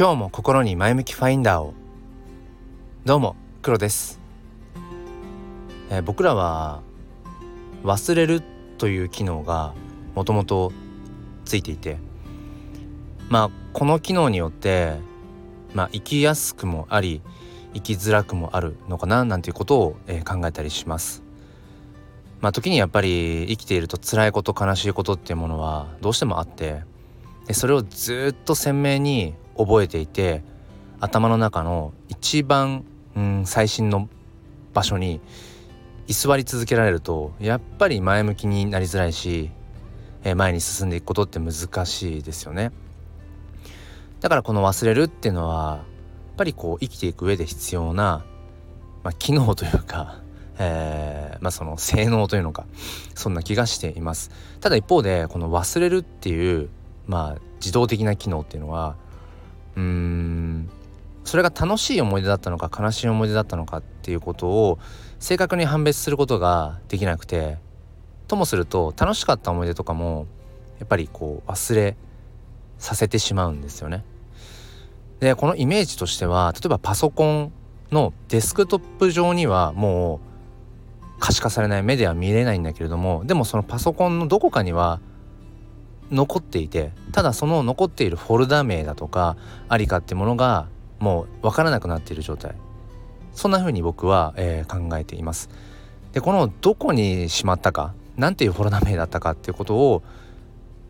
今日も心に前向きファインダーを。どうも黒です、えー、僕らは忘れるという機能がもともとついていて。まあこの機能によってまあ生きやすくもあり生きづらくもあるのかななんていうことを、えー、考えたりします。まあ時にやっぱり生きていると辛いこと悲しいことっていうものはどうしてもあって。でそれをずっと鮮明に覚えていて頭の中の一番、うん、最新の場所に居座り続けられるとやっぱり前向きになりづらいし、えー、前に進んでいくことって難しいですよね。だからこの忘れるっていうのはやっぱりこう生きていく上で必要な、まあ、機能というか、えー、まあその性能というのかそんな気がしています。ただ一方でこの忘れるっていうまあ自動的な機能っていうのはうんそれが楽しい思い出だったのか悲しい思い出だったのかっていうことを正確に判別することができなくてともすると楽しかった思い出とかもやっぱりこう忘れさせてしまうんですよね。でこのイメージとしては例えばパソコンのデスクトップ上にはもう可視化されない目では見れないんだけれどもでもそのパソコンのどこかには残っていてただその残っているフォルダ名だとかありかってものがもう分からなくなっている状態そんな風に僕は、えー、考えています。でこのどこにしまったか何ていうフォルダ名だったかっていうことを、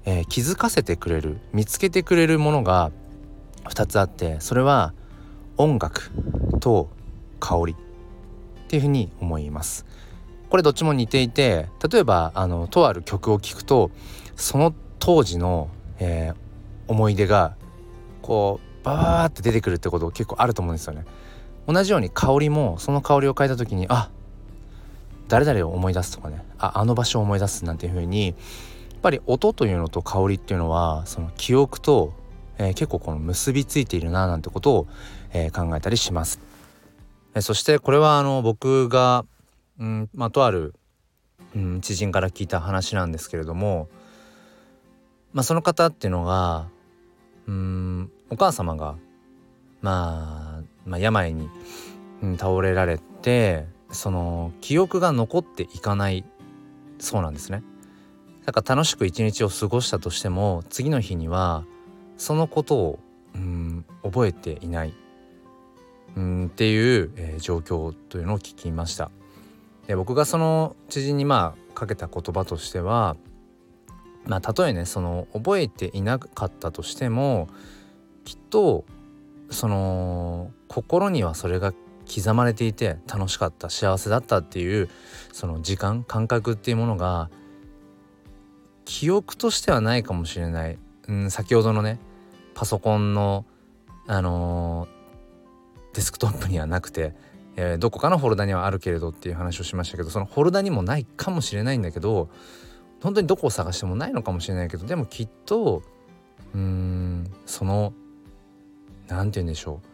えー、気づかせてくれる見つけてくれるものが2つあってそれは音楽と香りっていうふうに思います。これどっちも似ていて例えばあのとある曲を聴くとその当時の、えー、思い出がこうバーって出てくるってこと結構あると思うんですよね。同じように香りもその香りを嗅いだ時にあ誰々を思い出すとかねああの場所を思い出すなんていう風にやっぱり音というのと香りっていうのはその記憶と、えー、結構この結びついているななんてことを、えー、考えたりします。えそしてこれはあの僕が、うんまあ、とある、うん、知人から聞いた話なんですけれどもまあ、その方っていうのがうんお母様が、まあ、まあ病に、うん、倒れられてその記憶が残っていかないそうなんですね。だから楽しく一日を過ごしたとしても次の日にはそのことをうん覚えていないうんっていう、えー、状況というのを聞きました。で僕がその知人にまあかけた言葉としてはまあたとえねその覚えていなかったとしてもきっとその心にはそれが刻まれていて楽しかった幸せだったっていうその時間感覚っていうものが記憶としてはないかもしれない、うん、先ほどのねパソコンのあのー、デスクトップにはなくて、えー、どこかのフォルダにはあるけれどっていう話をしましたけどそのフォルダにもないかもしれないんだけど本当にどこを探してもないのかもしれないけどでもきっとうーんその何て言うんでしょう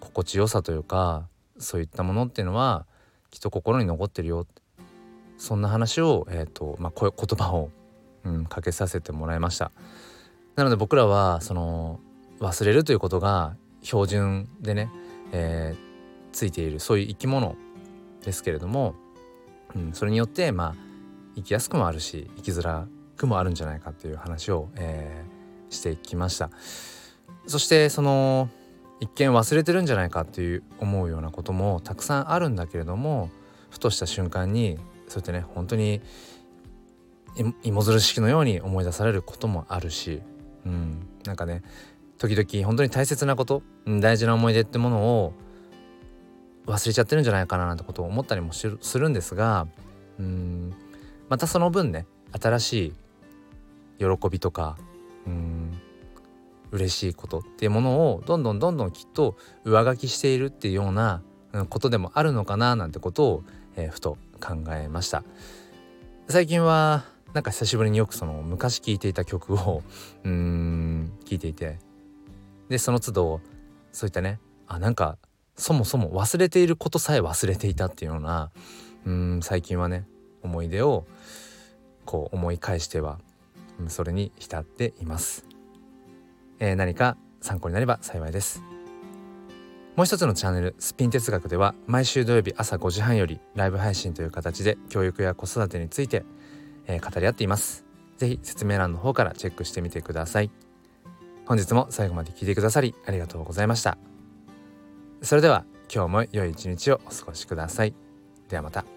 心地よさというかそういったものっていうのはきっと心に残ってるよ。そんな話を、えーとまあ、こ言葉を、うん、かけさせてもらいました。なので僕らはその忘れるということが標準でね、えー、ついているそういう生き物ですけれども、うん、それによってまあ生きやすくもあるし生きづらくもあるんじゃないかっていう話を、えー、してきました。そしてその一見忘れてるんじゃないかっていう思うようなこともたくさんあるんだけれどもふとした瞬間にそうやってね本当に芋づる式のように思い出されることもあるし、うん、なんかね時々本当に大切なこと大事な思い出ってものを忘れちゃってるんじゃないかななんてことを思ったりもするんですがうんまたその分ね新しい喜びとかうん嬉しいことっていうものをどんどんどんどんきっと上書きしているっていうようなことでもあるのかななんてことを、えー、ふと考えました。最近はなんか久しぶりによくその昔聴いていた曲を うん聴いていてでその都度そういったねあなんかそもそも忘れていることさえ忘れていたっていうようなうん最近はね思い出をこう思い返してはそれに浸っています、えー、何か参考になれば幸いです。もう一つのチャンネルスピン哲学では毎週土曜日朝5時半よりライブ配信という形で教育や子育てについて、えー、語り合っています。是非説明欄の方からチェックしてみてください。本日も最後まで聞いてくださりありがとうございました。それでは今日も良い一日をお過ごしください。ではまた。